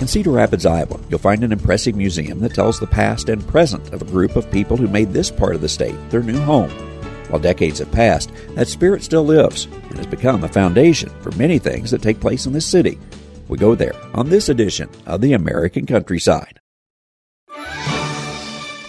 In Cedar Rapids, Iowa, you'll find an impressive museum that tells the past and present of a group of people who made this part of the state their new home. While decades have passed, that spirit still lives and has become a foundation for many things that take place in this city. We go there on this edition of the American Countryside.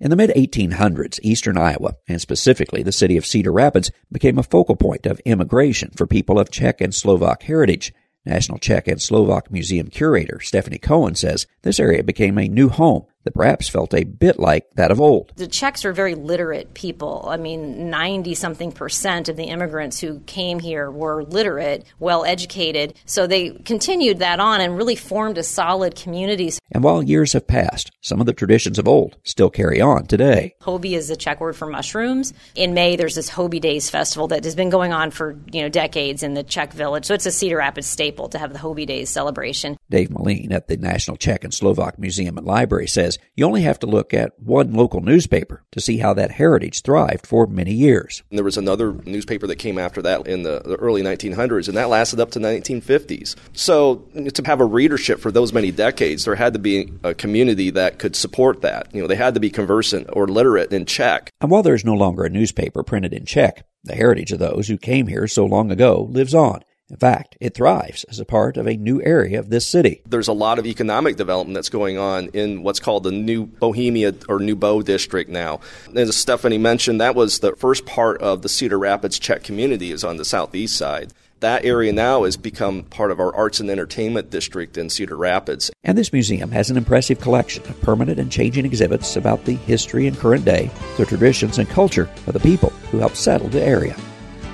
In the mid 1800s, eastern Iowa, and specifically the city of Cedar Rapids, became a focal point of immigration for people of Czech and Slovak heritage. National Czech and Slovak Museum curator Stephanie Cohen says this area became a new home that perhaps felt a bit like that of old. The Czechs are very literate people. I mean, 90 something percent of the immigrants who came here were literate, well educated. So they continued that on and really formed a solid community. And while years have passed, some of the traditions of old still carry on today. Houby is the Czech word for mushrooms. In May, there's this Houby Days festival that has been going on for you know decades in the Czech village. So it's a Cedar Rapids staple to have the Houby Days celebration. Dave Moline at the National Czech and Slovak Museum and Library says you only have to look at one local newspaper to see how that heritage thrived for many years. And there was another newspaper that came after that in the, the early 1900s, and that lasted up to the 1950s. So to have a readership for those many decades, there had to be a community that could support that. You know, they had to be conversant or literate in Czech. And while there is no longer a newspaper printed in Czech, the heritage of those who came here so long ago lives on. In fact, it thrives as a part of a new area of this city. There's a lot of economic development that's going on in what's called the New Bohemia or New Bo district now. As Stephanie mentioned, that was the first part of the Cedar Rapids Czech community is on the southeast side. That area now has become part of our arts and entertainment district in Cedar Rapids. And this museum has an impressive collection of permanent and changing exhibits about the history and current day, the traditions and culture of the people who helped settle the area.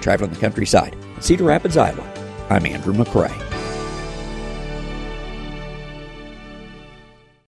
Traveling the countryside, Cedar Rapids, Iowa. I'm Andrew McCrea.